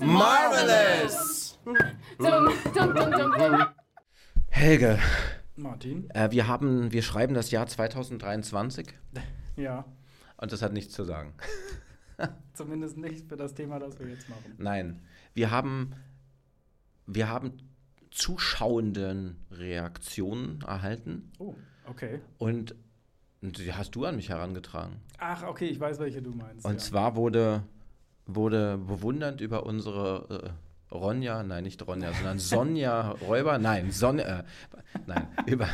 Marvelous! Helge, Martin? äh, wir haben, wir schreiben das Jahr 2023 Ja, und das hat nichts zu sagen. zumindest nicht für das Thema, das wir jetzt machen. Nein, wir haben, wir haben zuschauenden Reaktionen erhalten Oh, okay. und, und die hast du an mich herangetragen. Ach, okay, ich weiß, welche du meinst. Und ja. zwar wurde, wurde bewundernd über unsere äh, Ronja, nein, nicht Ronja, sondern Sonja Räuber, nein, Sonja, äh, nein, über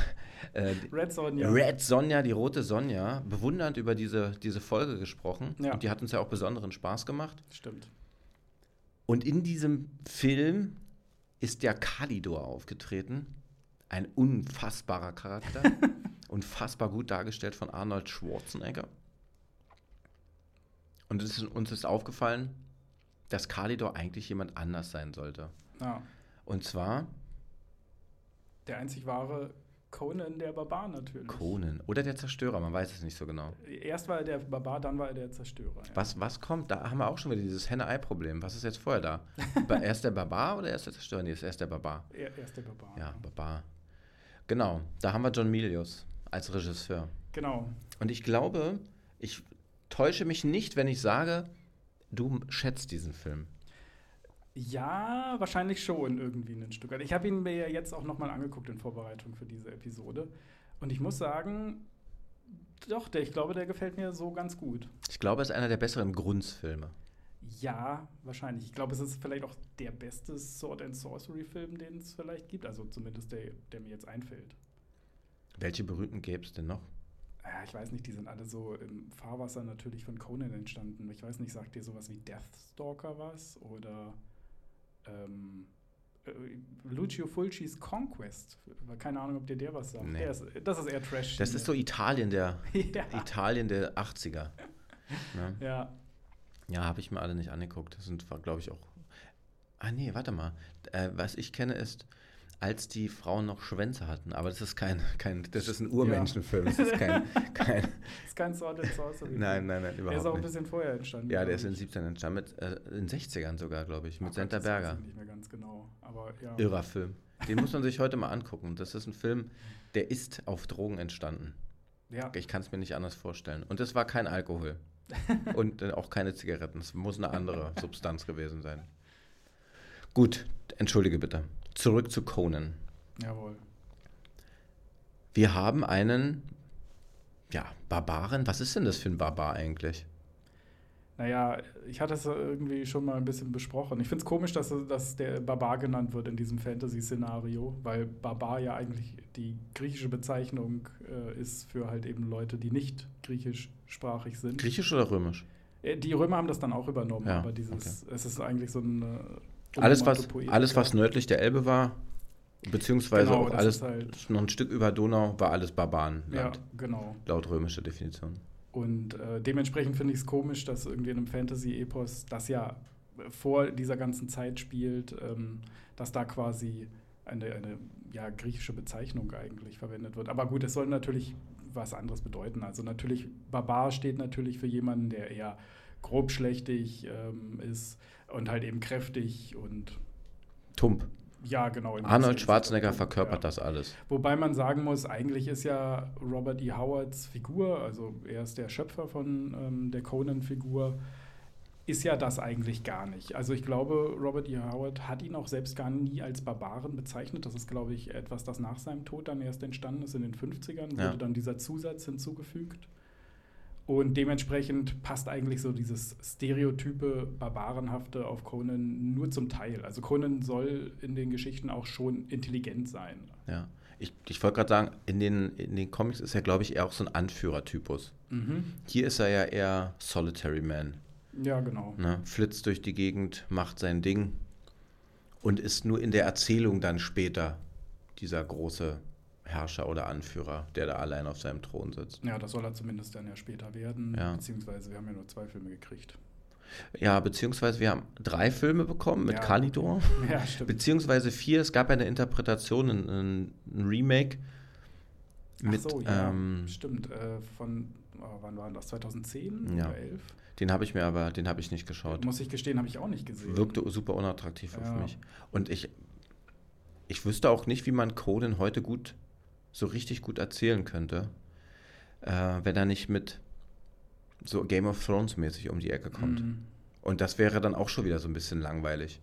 äh, Red Sonja. Red Sonja, die rote Sonja, bewundernd über diese, diese Folge gesprochen. Ja. Und die hat uns ja auch besonderen Spaß gemacht. Stimmt. Und in diesem Film ist der Kalidor aufgetreten. Ein unfassbarer Charakter. unfassbar gut dargestellt von Arnold Schwarzenegger. Und ist, uns ist aufgefallen, dass Kalidor eigentlich jemand anders sein sollte. Ja. Und zwar Der einzig wahre Conan der Barbar natürlich. Conan oder der Zerstörer, man weiß es nicht so genau. Erst war er der Barbar, dann war er der Zerstörer. Ja. Was, was kommt? Da haben wir auch schon wieder dieses Henne-Ei-Problem. Was ist jetzt vorher da? Erst der Barbar oder erst der Zerstörer? Nee, ist erst der Barbar. Er, er ist der Barbar. Ja, Barbar. Genau, da haben wir John Milius als Regisseur. Genau. Und ich glaube, ich täusche mich nicht, wenn ich sage, du schätzt diesen Film. Ja, wahrscheinlich schon irgendwie ein Stück weit. Ich habe ihn mir ja jetzt auch nochmal angeguckt in Vorbereitung für diese Episode. Und ich muss sagen, doch, der, ich glaube, der gefällt mir so ganz gut. Ich glaube, es ist einer der besseren Grundsfilme. Ja, wahrscheinlich. Ich glaube, es ist vielleicht auch der beste Sword and Sorcery-Film, den es vielleicht gibt. Also zumindest der, der mir jetzt einfällt. Welche berühmten gäbe es denn noch? Ja, ich weiß nicht, die sind alle so im Fahrwasser natürlich von Conan entstanden. Ich weiß nicht, sagt dir sowas wie Deathstalker was? Oder ähm, äh, Lucio Fulcis Conquest? Keine Ahnung, ob dir der was sagt. Nee. Der ist, das ist eher Trash. Das ist so Italien der, ja. Italien der 80er. Ne? ja. Ja, habe ich mir alle nicht angeguckt. Das sind, glaube ich, auch. Ah, nee, warte mal. Äh, was ich kenne, ist, als die Frauen noch Schwänze hatten. Aber das ist kein, kein das ist ein Urmenschenfilm. Das ist kein, kein. Das ist kein Sword and Sorcery. Nein, nein, nein, Der ist überhaupt auch ein nicht. bisschen vorher entstanden. Ja, der ist in den ich. 17 entstanden, mit, äh, in den 60ern sogar, glaube ich, mit Gott, Senta das weiß Berger. ich nicht mehr ganz genau. Aber ja. Irrer Film. Den muss man sich heute mal angucken. Das ist ein Film, der ist auf Drogen entstanden. Ja. Ich kann es mir nicht anders vorstellen. Und es war kein Alkohol. Und äh, auch keine Zigaretten. Es muss eine andere Substanz gewesen sein. Gut, entschuldige bitte. Zurück zu Conan. Jawohl. Wir haben einen, ja, Barbaren. Was ist denn das für ein Barbar eigentlich? Naja, ich hatte es irgendwie schon mal ein bisschen besprochen. Ich finde es komisch, dass, dass der Barbar genannt wird in diesem Fantasy-Szenario, weil Barbar ja eigentlich die griechische Bezeichnung äh, ist für halt eben Leute, die nicht griechischsprachig sind. Griechisch oder römisch? Äh, die Römer haben das dann auch übernommen, Ja, aber dieses, es ist eigentlich so ein Alles was, alles, was nördlich der Elbe war, beziehungsweise Genau, auch alles halt- noch ein Stück über Donau, war alles Barbarenland, Ja, genau. laut römischer Definition. Und äh, dementsprechend finde ich es komisch, dass irgendwie in einem Fantasy-Epos, das ja vor dieser ganzen Zeit spielt, ähm, dass da quasi eine, eine ja, griechische Bezeichnung eigentlich verwendet wird. Aber gut, es soll natürlich was anderes bedeuten. Also natürlich, Barbar steht natürlich für jemanden, der eher grobschlächtig ähm, ist und halt eben kräftig und Tump. ja, genau. Arnold Schwarzenegger ja. verkörpert das alles. Wobei man sagen muss, eigentlich ist ja Robert E. Howards Figur, also er ist der Schöpfer von ähm, der Conan-Figur, ist ja das eigentlich gar nicht. Also ich glaube, Robert E. Howard hat ihn auch selbst gar nie als Barbaren bezeichnet. Das ist, glaube ich, etwas, das nach seinem Tod dann erst entstanden ist. In den 50ern Ja. wurde dann dieser Zusatz hinzugefügt. Und dementsprechend passt eigentlich so dieses stereotype Barbarenhafte auf Conan nur zum Teil. Also Conan soll in den Geschichten auch schon intelligent sein. Ja. Ich, ich wollte gerade sagen, in den, in den Comics ist er, glaube ich, eher auch so ein Anführertypus. Mhm. Hier ist er ja eher Solitary Man. Ja, genau. Ne? Flitzt durch die Gegend, macht sein Ding und ist nur in der Erzählung dann später dieser große Herrscher oder Anführer, der da allein auf seinem Thron sitzt. Ja, das soll er zumindest dann ja später werden. Ja. Beziehungsweise wir haben ja nur zwei Filme gekriegt. Ja, beziehungsweise wir haben drei Filme bekommen mit Ja. Kalidor. Ja, stimmt. Beziehungsweise vier, es gab ja eine Interpretation, ein, ein, Remake mit, Ach so, ja, ähm, stimmt. Äh, von, oh, wann war das? 2010 Ja. oder 11? den habe ich mir aber, den habe ich nicht geschaut. Muss ich gestehen, habe ich auch nicht gesehen. Wirkte super unattraktiv auf Ja. mich. Und ich, ich wüsste auch nicht, wie man Conan heute gut, so richtig gut erzählen könnte, äh, wenn er nicht mit so Game of Thrones mäßig um die Ecke kommt. Mhm. Und das wäre dann auch schon wieder so ein bisschen langweilig.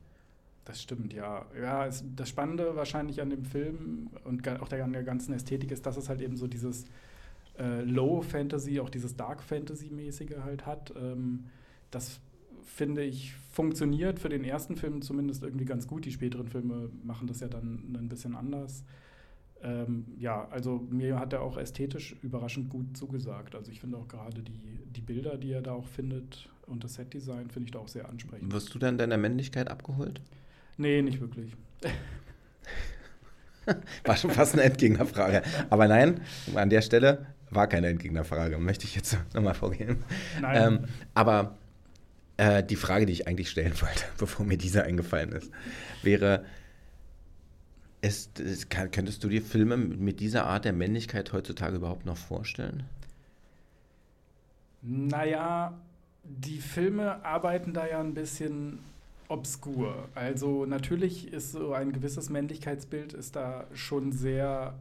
Das stimmt, ja. Ja, es, das Spannende wahrscheinlich an dem Film und auch der, an der ganzen Ästhetik ist, dass es halt eben so dieses äh, Low Fantasy, auch dieses Dark Fantasy-mäßige halt hat. Ähm, das finde ich funktioniert für den ersten Film zumindest irgendwie ganz gut. Die späteren Filme machen das ja dann ein bisschen anders. Ähm, ja, also mir hat er auch ästhetisch überraschend gut zugesagt. Also ich finde auch gerade die, die Bilder, die er da auch findet und das Setdesign finde ich da auch sehr ansprechend. Wirst du dann deiner Männlichkeit abgeholt? Nee, nicht wirklich. War schon fast eine Entgegnerfrage. Aber nein, an der Stelle war keine Entgegnerfrage, möchte ich jetzt nochmal vorgehen. Nein. Ähm, aber äh, die Frage, die ich eigentlich stellen wollte, bevor mir diese eingefallen ist, wäre, ist, ist, kann, könntest du dir Filme mit dieser Art der Männlichkeit heutzutage überhaupt noch vorstellen? Naja, die Filme arbeiten da ja ein bisschen obskur. Also natürlich ist so ein gewisses Männlichkeitsbild ist da schon sehr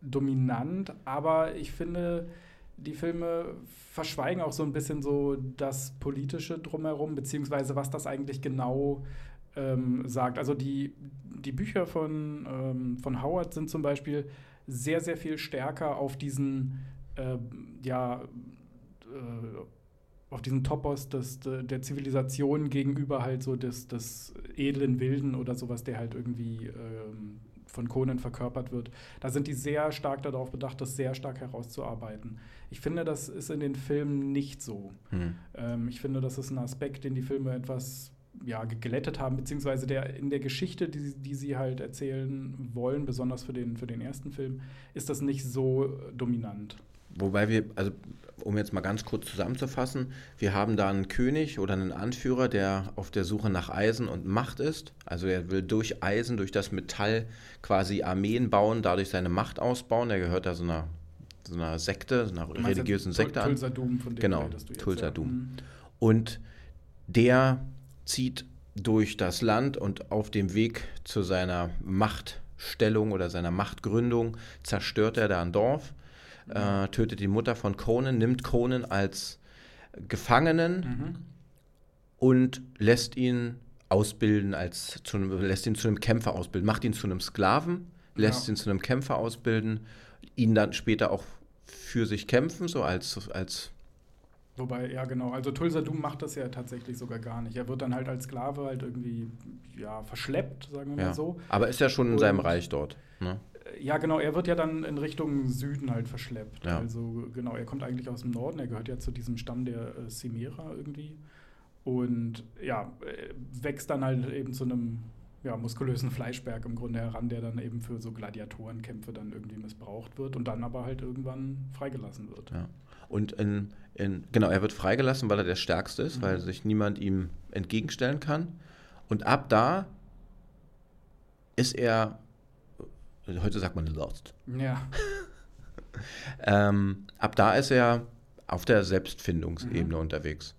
dominant, aber ich finde, die Filme verschweigen auch so ein bisschen so das Politische drumherum, beziehungsweise was das eigentlich genau ähm, sagt. Also die, die Bücher von, ähm, von Howard sind zum Beispiel sehr, sehr viel stärker auf diesen, äh, ja, äh, auf diesen Topos des, de, der Zivilisation gegenüber halt so des, des edlen Wilden oder sowas, der halt irgendwie ähm, von Conan verkörpert wird. Da sind die sehr stark darauf bedacht, das sehr stark herauszuarbeiten. Ich finde, das ist in den Filmen nicht so. Hm. Ähm, ich finde, das ist ein Aspekt, den die Filme etwas ja, geglättet haben, beziehungsweise der, in der Geschichte, die, die sie halt erzählen wollen, besonders für den, für den ersten Film, ist das nicht so äh, dominant. Wobei wir, also um jetzt mal ganz kurz zusammenzufassen, wir haben da einen König oder einen Anführer, der auf der Suche nach Eisen und Macht ist. Also er will durch Eisen, durch das Metall quasi Armeen bauen, dadurch seine Macht ausbauen. Er gehört da so einer, so einer Sekte, so einer religiösen Sekte an. Tulsa Doom, von dem Genau, Tulsa. Doom. Mhm. Und der zieht durch das Land und auf dem Weg zu seiner Machtstellung oder seiner Machtgründung zerstört er da ein Dorf, äh, tötet die Mutter von Conan, nimmt Conan als Gefangenen Mhm. und lässt ihn ausbilden als zu, einem- lässt ihn zu einem Kämpfer ausbilden, macht ihn zu einem Sklaven, lässt Ja. ihn zu einem Kämpfer ausbilden, ihn dann später auch für sich kämpfen, so als, als Wobei, ja genau, also Tulsa Doom macht das ja tatsächlich sogar gar nicht. Er wird dann halt als Sklave halt irgendwie ja, verschleppt, sagen wir ja. mal so. Aber ist ja schon in seinem Und- Reich dort. Ne? Ja, genau, er wird ja dann in Richtung Süden halt verschleppt. Ja. Also genau, er kommt eigentlich aus dem Norden, er gehört ja zu diesem Stamm der äh, Cimera irgendwie. Und ja, äh, wächst dann halt eben zu einem ja, muskulösen Fleischberg im Grunde heran, der dann eben für so Gladiatorenkämpfe dann irgendwie missbraucht wird und dann aber halt irgendwann freigelassen wird. Ja. Und in, in, genau, er wird freigelassen, weil er der Stärkste ist, Mhm. weil sich niemand ihm entgegenstellen kann. Und ab da ist er, heute sagt man lost. Ja, Ähm, ab da ist er auf der Selbstfindungsebene Mhm. unterwegs.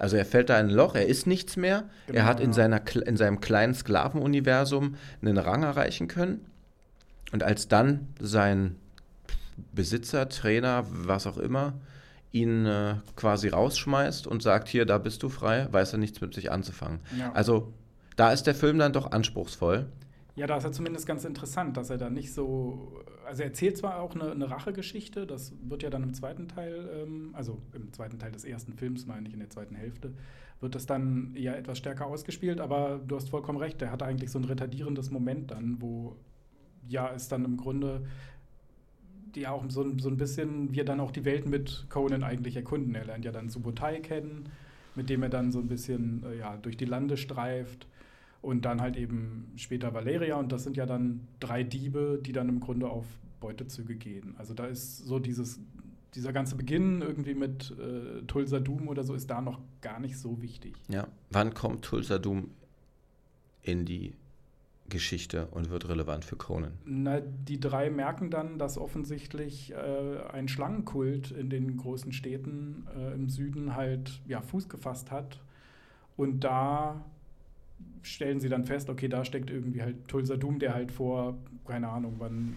Also er fällt da in ein Loch, er ist nichts mehr. er Genau, hat in, ja. seiner, in seinem kleinen Sklavenuniversum einen Rang erreichen können. Und als dann sein Besitzer, Trainer, was auch immer, ihn äh, quasi rausschmeißt und sagt, hier, da bist du frei, weiß er nichts mit sich anzufangen. ja. Also da ist der Film dann doch anspruchsvoll. Ja, da ist er zumindest ganz interessant, dass er da nicht so. Also, er erzählt zwar auch eine, eine Rachegeschichte, das wird ja dann im zweiten Teil, ähm, also im zweiten Teil des ersten Films, meine ich, in der zweiten Hälfte, wird das dann ja etwas stärker ausgespielt, aber du hast vollkommen recht, der hat eigentlich so ein retardierendes Moment dann, wo ja es dann im Grunde ja auch so, so ein bisschen wir dann auch die Welt mit Conan eigentlich erkunden. Er lernt ja dann Subotai kennen, mit dem er dann so ein bisschen äh, ja, durch die Lande streift. Und dann halt eben später Valeria. Und das sind ja dann drei Diebe, die dann im Grunde auf Beutezüge gehen. Also da ist so dieses dieser ganze Beginn irgendwie mit äh, Tulsa Doom oder so ist da noch gar nicht so wichtig. Ja. Wann kommt Tulsa Doom in die Geschichte und wird relevant für Conan? Na, die drei merken dann, dass offensichtlich äh, ein Schlangenkult in den großen Städten äh, im Süden halt ja, Fuß gefasst hat. Und da stellen sie dann fest, okay, da steckt irgendwie halt Tulsa Doom, der halt vor, keine Ahnung, wann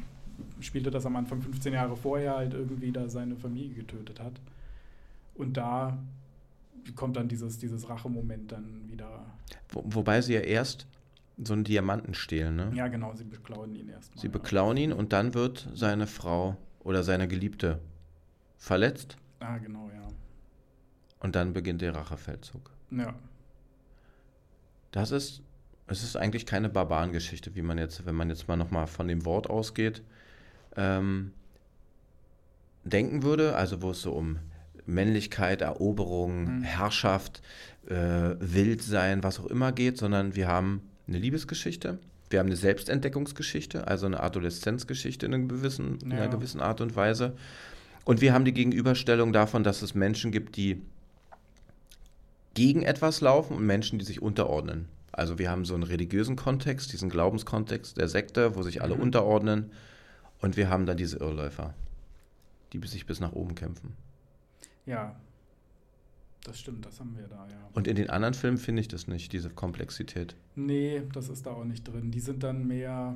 spielte das am Anfang 15 Jahre vorher halt irgendwie da seine Familie getötet hat. Und da kommt dann dieses, dieses Rachemoment dann wieder. Wo, wobei sie ja erst so einen Diamanten stehlen, ne? Ja, genau, sie beklauen ihn erstmal. Sie beklauen ja. ihn und dann wird seine Frau oder seine Geliebte verletzt. Ah, genau, ja. Und dann beginnt der Rachefeldzug. Ja. Das ist, es ist eigentlich keine Barbarengeschichte, wie man jetzt, wenn man jetzt mal nochmal von dem Wort ausgeht, ähm, denken würde, also wo es so um Männlichkeit, Eroberung, Mhm. Herrschaft, äh, Wildsein, was auch immer geht, sondern wir haben eine Liebesgeschichte, wir haben eine Selbstentdeckungsgeschichte, also eine Adoleszenzgeschichte in, einer gewissen, in einer Ja. gewissen Art und Weise. Und wir haben die Gegenüberstellung davon, dass es Menschen gibt, die gegen etwas laufen und Menschen, die sich unterordnen. Also wir haben so einen religiösen Kontext, diesen Glaubenskontext der Sekte, wo sich alle Mhm. unterordnen. Und wir haben dann diese Irrläufer, die sich bis nach oben kämpfen. Ja. Das stimmt, das haben wir da, ja. Und in den anderen Filmen finde ich das nicht, diese Komplexität. Nee, das ist da auch nicht drin. Die sind dann mehr,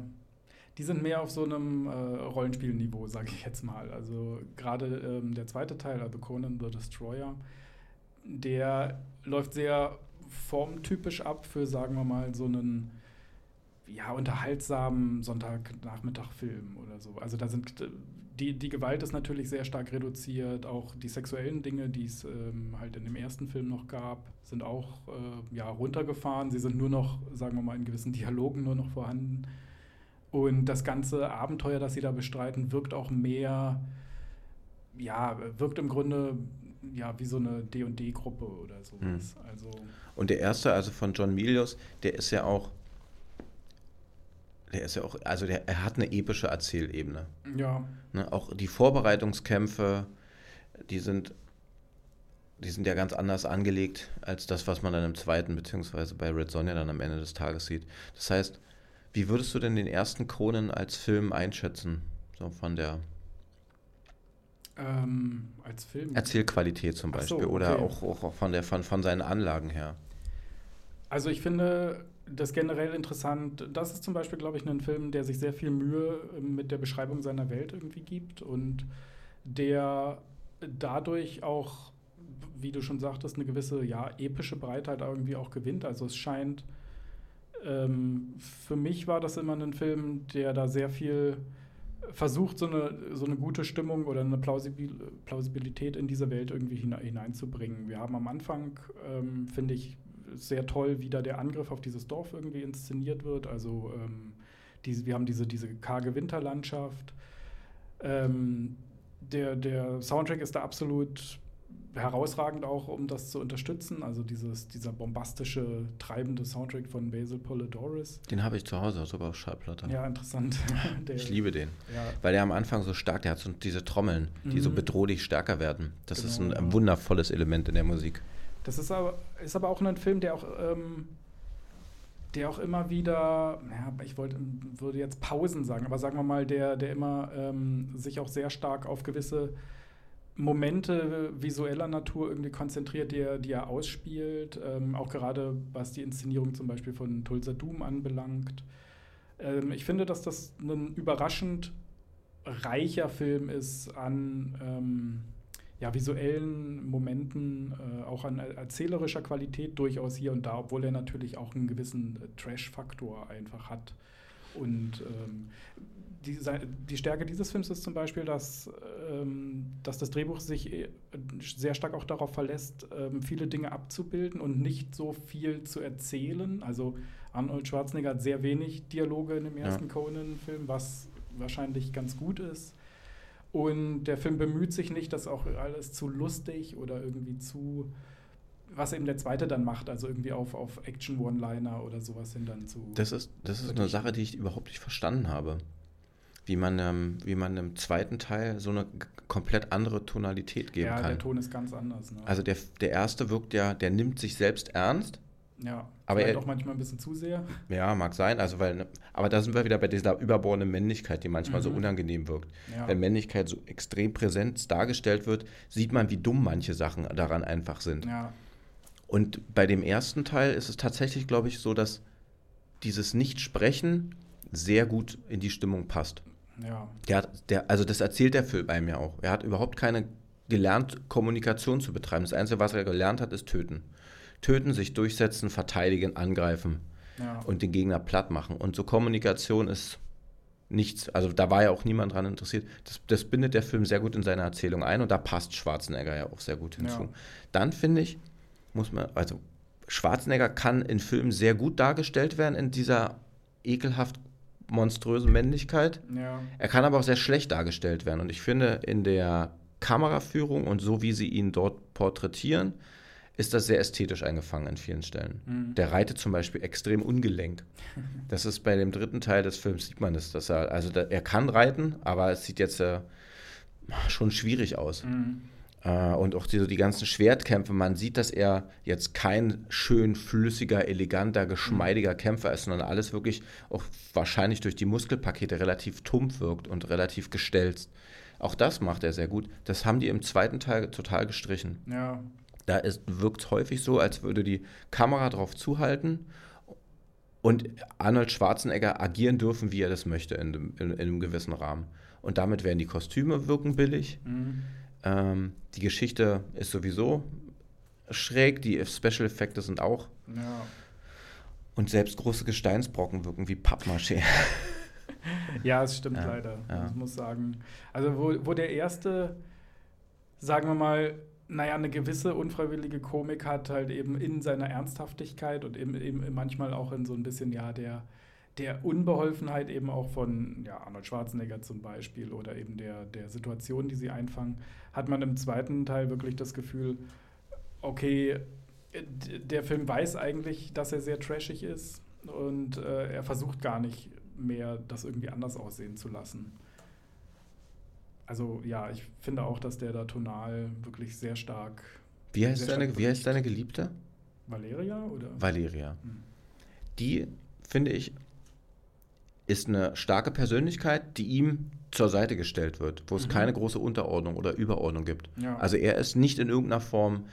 die sind mehr auf so einem äh, Rollenspielniveau, sage ich jetzt mal. Also gerade ähm, der zweite Teil, also Conan the Destroyer, der läuft sehr formtypisch ab für, sagen wir mal, so einen ja, unterhaltsamen Sonntagnachmittag-Film oder so. Also da sind äh, die, die Gewalt ist natürlich sehr stark reduziert, auch die sexuellen Dinge, die es ähm, halt in dem ersten Film noch gab, sind auch äh, ja, runtergefahren. Sie sind nur noch, sagen wir mal, in gewissen Dialogen nur noch vorhanden. Und das ganze Abenteuer, das sie da bestreiten, wirkt auch mehr, ja, wirkt im Grunde ja wie so eine D&D-Gruppe oder sowas. Also Und der erste, also von John Milius, der ist ja auch, der ist ja auch, also der, er hat eine epische Erzählebene. ja, Ne? Auch die Vorbereitungskämpfe, die sind, die sind ja ganz anders angelegt als das, was man dann im zweiten, beziehungsweise bei Red Sonja dann am Ende des Tages sieht. Das heißt, wie würdest du denn den ersten Conan als Film einschätzen? So von der ähm, als Film. Erzählqualität zum Ach so, Beispiel oder okay. auch, auch von, der, von, von seinen Anlagen her. Also ich finde das generell interessant. Das ist zum Beispiel, glaube ich, ein Film, der sich sehr viel Mühe mit der Beschreibung seiner Welt irgendwie gibt und der dadurch auch, wie du schon sagtest, eine gewisse ja, epische Breitheit irgendwie auch gewinnt. Also es scheint, ähm, für mich war das immer ein Film, der da sehr viel versucht, so eine, so eine gute Stimmung oder eine Plausibil Plausibilität in diese Welt irgendwie hine hineinzubringen. Wir haben am Anfang, ähm, finde ich, sehr toll, wie da der Angriff auf dieses Dorf irgendwie inszeniert wird. Also ähm, diese, wir haben diese, diese karge Winterlandschaft. Ähm, der, der Soundtrack ist da absolut herausragend auch, um das zu unterstützen. Also dieses, dieser bombastische, treibende Soundtrack von Basil Polidoris. Den habe ich zu Hause sogar auf Schallplatte. Ja, interessant. Der, Ich liebe den. ja, Weil der am Anfang so stark, der hat so diese Trommeln, die so Mhm. bedrohlich stärker werden. Das ist ein, Genau, ja. wundervolles Element in der Musik. Das ist aber, ist aber auch ein Film, der auch, ähm, der auch immer wieder, ja, ich wollte, würde jetzt Pausen sagen, aber sagen wir mal, der, der immer ähm, sich auch sehr stark auf gewisse Momente visueller Natur irgendwie konzentriert, die er, die er ausspielt. Ähm, auch gerade was die Inszenierung zum Beispiel von Tulsa Doom anbelangt. Ähm, ich finde, dass das ein überraschend reicher Film ist an ähm, ja, visuellen Momenten, äh, auch an er- erzählerischer Qualität durchaus hier und da, obwohl er natürlich auch einen gewissen Trash-Faktor einfach hat. Und ähm, die, die Stärke dieses Films ist zum Beispiel, dass, ähm, dass das Drehbuch sich äh, sehr stark auch darauf verlässt, ähm, viele Dinge abzubilden und nicht so viel zu erzählen. Also Arnold Schwarzenegger hat sehr wenig Dialoge in dem Ja. ersten Conan-Film, was wahrscheinlich ganz gut ist. Und der Film bemüht sich nicht, das auch alles zu lustig oder irgendwie zu, was eben der zweite dann macht, also irgendwie auf, auf Action-One-Liner oder sowas hin dann zu. Das ist, das ist eine. Sache, die ich überhaupt nicht verstanden habe. Wie man, ähm, wie man im zweiten Teil so eine komplett andere Tonalität geben ja, kann. Ja, der Ton ist ganz anders. Ne? Also der, der erste wirkt ja, der nimmt sich selbst ernst. Ja, aber er, auch manchmal ein bisschen zu sehr. Ja, mag sein. Also weil, aber da sind wir wieder bei dieser überbordenden Männlichkeit, die manchmal Mhm. so unangenehm wirkt. Ja. Wenn Männlichkeit so extrem präsent dargestellt wird, sieht man, wie dumm manche Sachen daran einfach sind. Ja, Und bei dem ersten Teil ist es tatsächlich, glaube ich, so, dass dieses Nicht-Sprechen sehr gut in die Stimmung passt. Ja, Der hat, der, also das erzählt der Film einem ja auch. Er hat überhaupt keine gelernt, Kommunikation zu betreiben. Das Einzige, was er gelernt hat, ist töten. Töten, sich durchsetzen, verteidigen, angreifen ja. und den Gegner platt machen. Und so Kommunikation ist nichts, also da war ja auch niemand dran interessiert. Das, das bindet der Film sehr gut in seine Erzählung ein und da passt Schwarzenegger ja auch sehr gut hinzu. Ja. Dann finde ich, muss man, also Schwarzenegger kann in Filmen sehr gut dargestellt werden in dieser ekelhaft monströsen Männlichkeit. ja. Er kann aber auch sehr schlecht dargestellt werden. Und ich finde, in der Kameraführung und so wie sie ihn dort porträtieren, ist das sehr ästhetisch eingefangen in vielen Stellen. Mhm. Der reitet zum Beispiel extrem ungelenk. Das ist bei dem dritten Teil des Films, sieht man das, dass er, also da, er kann reiten, aber es sieht jetzt äh, schon schwierig aus. Mhm. Äh, und auch die, so die ganzen Schwertkämpfe, man sieht, dass er jetzt kein schön flüssiger, eleganter, geschmeidiger Kämpfer ist, sondern alles wirklich auch wahrscheinlich durch die Muskelpakete relativ tumpf wirkt und relativ gestelzt. Auch das macht er sehr gut. Das haben die im zweiten Teil total gestrichen. Ja, Da wirkt es häufig so, als würde die Kamera drauf zuhalten und Arnold Schwarzenegger agieren dürfen, wie er das möchte, in, dem- in, in einem gewissen Rahmen. Und damit werden die Kostüme wirken billig. mhm. Ähm, die Geschichte ist sowieso schräg, die Special Effekte sind auch. ja. Und selbst große Gesteinsbrocken wirken wie Pappmaché. Ja, es stimmt Ja, leider. ja. Ich muss sagen. Also, wo, wo der erste, sagen wir mal, naja, eine gewisse unfreiwillige Komik hat, halt eben in seiner Ernsthaftigkeit und eben, eben manchmal auch in so ein bisschen, ja, der, der Unbeholfenheit eben auch von ja, Arnold Schwarzenegger zum Beispiel oder eben der, der Situation, die sie einfangen, hat man im zweiten Teil wirklich das Gefühl, okay, der Film weiß eigentlich, dass er sehr trashig ist und äh, er versucht gar nicht mehr, das irgendwie anders aussehen zu lassen. Also ja, ich finde auch, dass der da tonal wirklich sehr stark. Wie heißt, Sehr deine, stark wie heißt deine Geliebte? Valeria oder? Valeria. Hm. Die, finde ich, ist eine starke Persönlichkeit, die ihm zur Seite gestellt wird, wo es Mhm. keine große Unterordnung oder Überordnung gibt. Ja. Also er ist nicht in irgendeiner Form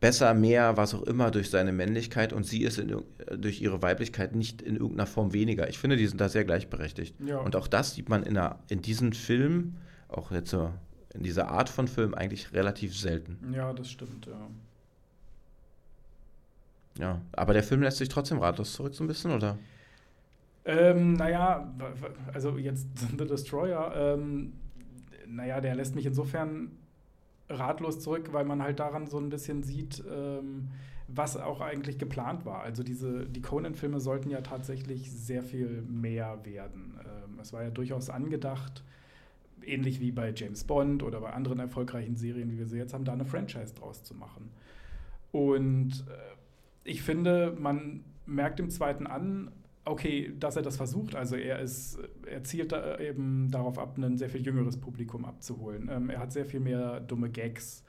besser, mehr, was auch immer durch seine Männlichkeit und sie ist in, durch ihre Weiblichkeit nicht in irgendeiner Form weniger. Ich finde, die sind da sehr gleichberechtigt. Ja. Und auch das sieht man in, einer, in diesen Filmen, auch jetzt so in dieser Art von Film eigentlich relativ selten. ja, das stimmt, ja. Ja, aber der Film lässt sich trotzdem ratlos zurück so ein bisschen, oder? Ähm, naja, also jetzt The Destroyer, ähm, naja, der lässt mich insofern ratlos zurück, weil man halt daran so ein bisschen sieht, ähm, was auch eigentlich geplant war. Also diese, die Conan-Filme sollten ja tatsächlich sehr viel mehr werden. Ähm, es war ja durchaus angedacht, ähnlich wie bei James Bond oder bei anderen erfolgreichen Serien, wie wir sie jetzt haben, da eine Franchise draus zu machen. Und äh, ich finde, man merkt im zweiten an, okay, dass er das versucht. Also er ist, er zielt da eben darauf ab, ein sehr viel jüngeres Publikum abzuholen. Ähm, er hat sehr viel mehr dumme Gags.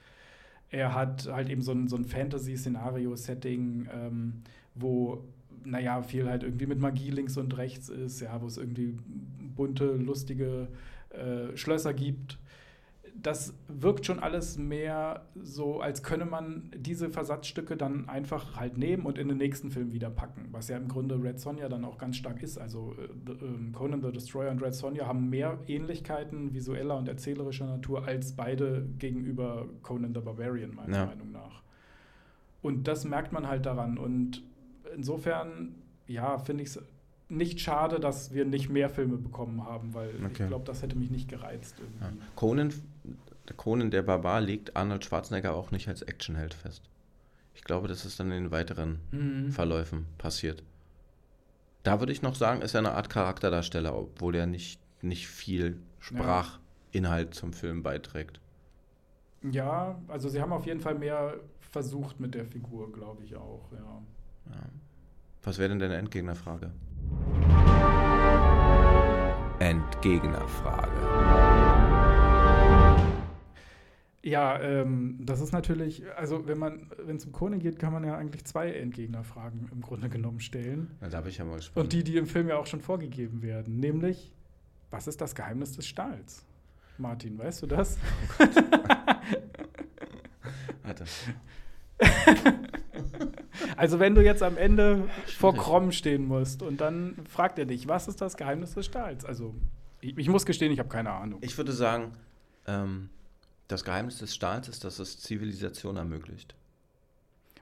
Er hat halt eben so ein, so ein Fantasy-Szenario-Setting, ähm, wo, naja, viel halt irgendwie mit Magie links und rechts ist, ja, wo es irgendwie bunte, lustige äh, Schlösser gibt. Das wirkt schon alles mehr so, als könne man diese Versatzstücke dann einfach halt nehmen und in den nächsten Film wieder packen, was ja im Grunde Red Sonja dann auch ganz stark ist. Also äh, ähm, Conan the Destroyer und Red Sonja haben mehr Ähnlichkeiten visueller und erzählerischer Natur als beide gegenüber Conan the Barbarian, meiner Ja. Meinung nach. Und das merkt man halt daran. Und insofern, ja, finde ich es nicht schade, dass wir nicht mehr Filme bekommen haben, weil Okay. ich glaube, das hätte mich nicht gereizt irgendwie. Conan, Conan der Barbar legt Arnold Schwarzenegger auch nicht als Actionheld fest. Ich glaube, das ist dann in den weiteren Mhm. Verläufen passiert. Da würde ich noch sagen, ist er eine Art Charakterdarsteller, obwohl er nicht, nicht viel Sprachinhalt zum Film beiträgt. Ja, also sie haben auf jeden Fall mehr versucht mit der Figur, glaube ich auch, ja. Ja. Was wäre denn deine Endgegnerfrage? Endgegner. Ja, ähm, das ist natürlich, also wenn man, wenn es um Kone geht, kann man ja eigentlich zwei Entgegnerfragen im Grunde genommen stellen. Na, Da bin ich ja mal gespannt. Und die, die im Film ja auch schon vorgegeben werden. Nämlich, was ist das Geheimnis des Stahls? Martin, weißt du das? Warte. Also wenn du jetzt am Ende vor. Krom stehen musst und dann fragt er dich, was ist das Geheimnis des Stahls? Also ich, ich muss gestehen, ich habe keine Ahnung. Ich würde sagen, ähm, das Geheimnis des Stahls ist, dass es Zivilisation ermöglicht.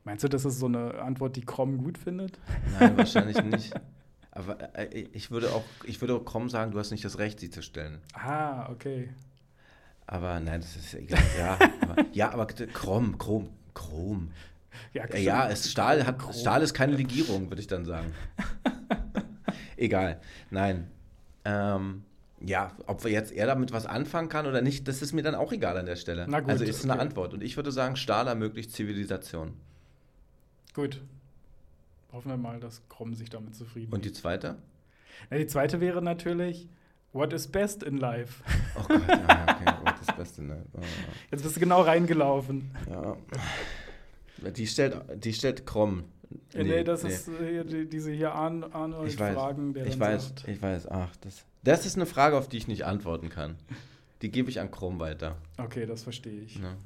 Meinst du, das ist so eine Antwort, die Krom gut findet? Nein, wahrscheinlich nicht. Aber äh, ich würde auch, ich würde auch kaum sagen, du hast nicht das Recht, sie zu stellen. Ah, okay. Aber nein, das ist ja egal. Ja, aber, ja, aber Chrom, Chrom, Chrom. Ja, ja, es Stahl hat Chrom. Stahl ist keine Legierung, würde ich dann sagen. Egal. Nein. Ähm, ja, ob wir jetzt er damit was anfangen kann oder nicht, das ist mir dann auch egal an der Stelle. Na gut, also ist eine okay. Antwort. Und ich würde sagen, Stahl ermöglicht Zivilisation. Gut. Hoffen wir mal, dass Krom sich damit zufrieden Und die zweite? Ja, die zweite wäre natürlich, what is best in life? Oh Gott, ja, okay, oh, das Beste. Ne? Oh, Jetzt bist du genau reingelaufen. ja. Die stellt, die stellt Krom. Nee, nee das ist äh, hier die, diese hier Ich Arnold-Fragen, ich dann weiß, sagt, ich weiß. Ach, das, das ist eine Frage, auf die ich nicht antworten kann. Die gebe ich an Krom weiter. okay, das verstehe ich. Ne?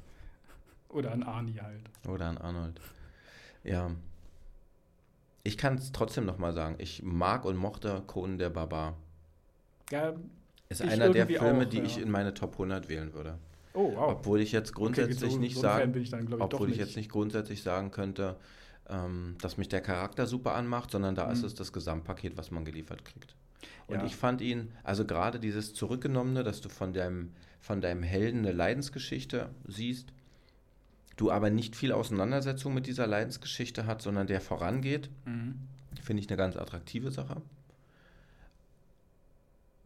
Oder an Arni halt. Oder an Arnold. Ja. Ich kann es trotzdem nochmal sagen. Ich mag und mochte Conan der Barbar. Ja, Ist Ich einer der Filme, auch, die ja. ich in meine Top 100 wählen würde. oh, wow. Obwohl ich jetzt grundsätzlich okay, so, nicht so sagen, ich dann, ich, nicht. ich jetzt nicht grundsätzlich sagen könnte, ähm, dass mich der Charakter super anmacht, sondern da ist Mhm. es das Gesamtpaket, was man geliefert kriegt. Und Ja. ich fand ihn, also gerade dieses Zurückgenommene, dass du von deinem, von deinem Helden eine Leidensgeschichte siehst, du aber nicht viel Auseinandersetzung mit dieser Leidensgeschichte hat, sondern der vorangeht, Mhm. finde ich eine ganz attraktive Sache.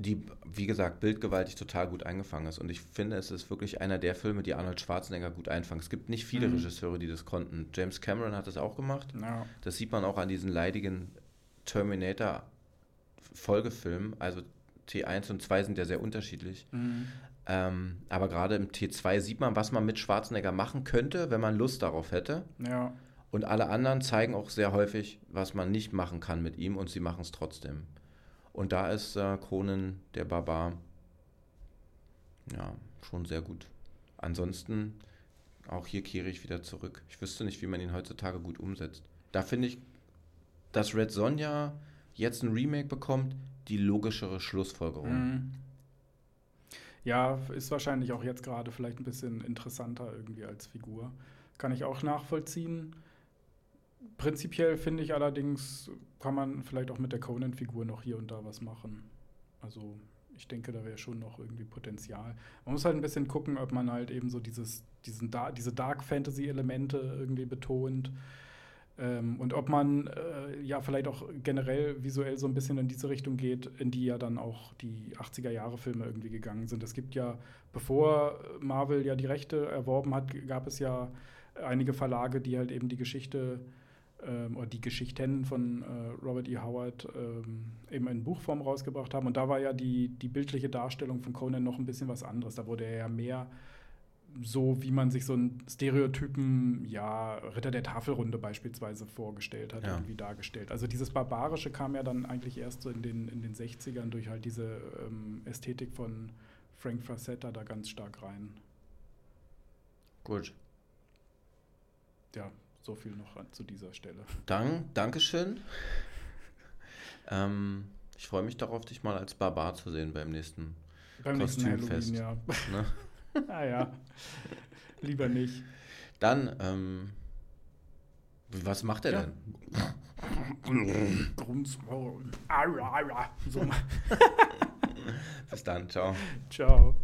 Die, wie gesagt, bildgewaltig total gut eingefangen ist. Und ich finde, es ist wirklich einer der Filme, die Arnold Schwarzenegger gut einfangen. Es gibt nicht viele Mhm. Regisseure, die das konnten. James Cameron hat das auch gemacht. Ja. Das sieht man auch an diesen leidigen Terminator-Folgefilmen. Also T1 und 2 sind ja sehr unterschiedlich. Mhm. Ähm, aber gerade im T2 sieht man, was man mit Schwarzenegger machen könnte, wenn man Lust darauf hätte. ja. Und alle anderen zeigen auch sehr häufig, was man nicht machen kann mit ihm und sie machen es trotzdem. Und da ist äh, Conan der Barbar ja schon sehr gut. Ansonsten auch hier kehre ich wieder zurück. Ich wüsste nicht, wie man ihn heutzutage gut umsetzt. Da finde ich, dass Red Sonja jetzt ein Remake bekommt, die logischere Schlussfolgerung. Mhm. Ja, ist wahrscheinlich auch jetzt gerade vielleicht ein bisschen interessanter irgendwie als Figur. Kann ich auch nachvollziehen. Prinzipiell finde ich allerdings, kann man vielleicht auch mit der Conan-Figur noch hier und da was machen. Also ich denke, da wäre schon noch irgendwie Potenzial. Man muss halt ein bisschen gucken, ob man halt eben so dieses, diesen da diese Dark-Fantasy-Elemente irgendwie betont. Ähm, und ob man äh, ja vielleicht auch generell visuell so ein bisschen in diese Richtung geht, in die ja dann auch die 80er-Jahre-Filme irgendwie gegangen sind. Es gibt ja, bevor Marvel ja die Rechte erworben hat, gab es ja einige Verlage, die halt eben die Geschichte ähm, oder die Geschichten von äh, Robert E. Howard ähm, eben in Buchform rausgebracht haben. Und da war ja die, die bildliche Darstellung von Conan noch ein bisschen was anderes. Da wurde er ja mehr so, wie man sich so einen Stereotypen, ja, Ritter der Tafelrunde beispielsweise vorgestellt hat, Ja. irgendwie dargestellt. Also dieses Barbarische kam ja dann eigentlich erst so in den, in den 60ern durch halt diese ähm, Ästhetik von Frank Frazetta da ganz stark rein. Gut. Ja, so viel noch an, zu dieser Stelle. Dann, Dankeschön. ähm, ich freue mich darauf, dich mal als Barbar zu sehen beim nächsten. Beim nächsten Kostümfest. Halloween, ja. Ne? ah ja, lieber nicht. Dann, ähm, was macht er Ja. denn? So, Bis dann, ciao. ciao.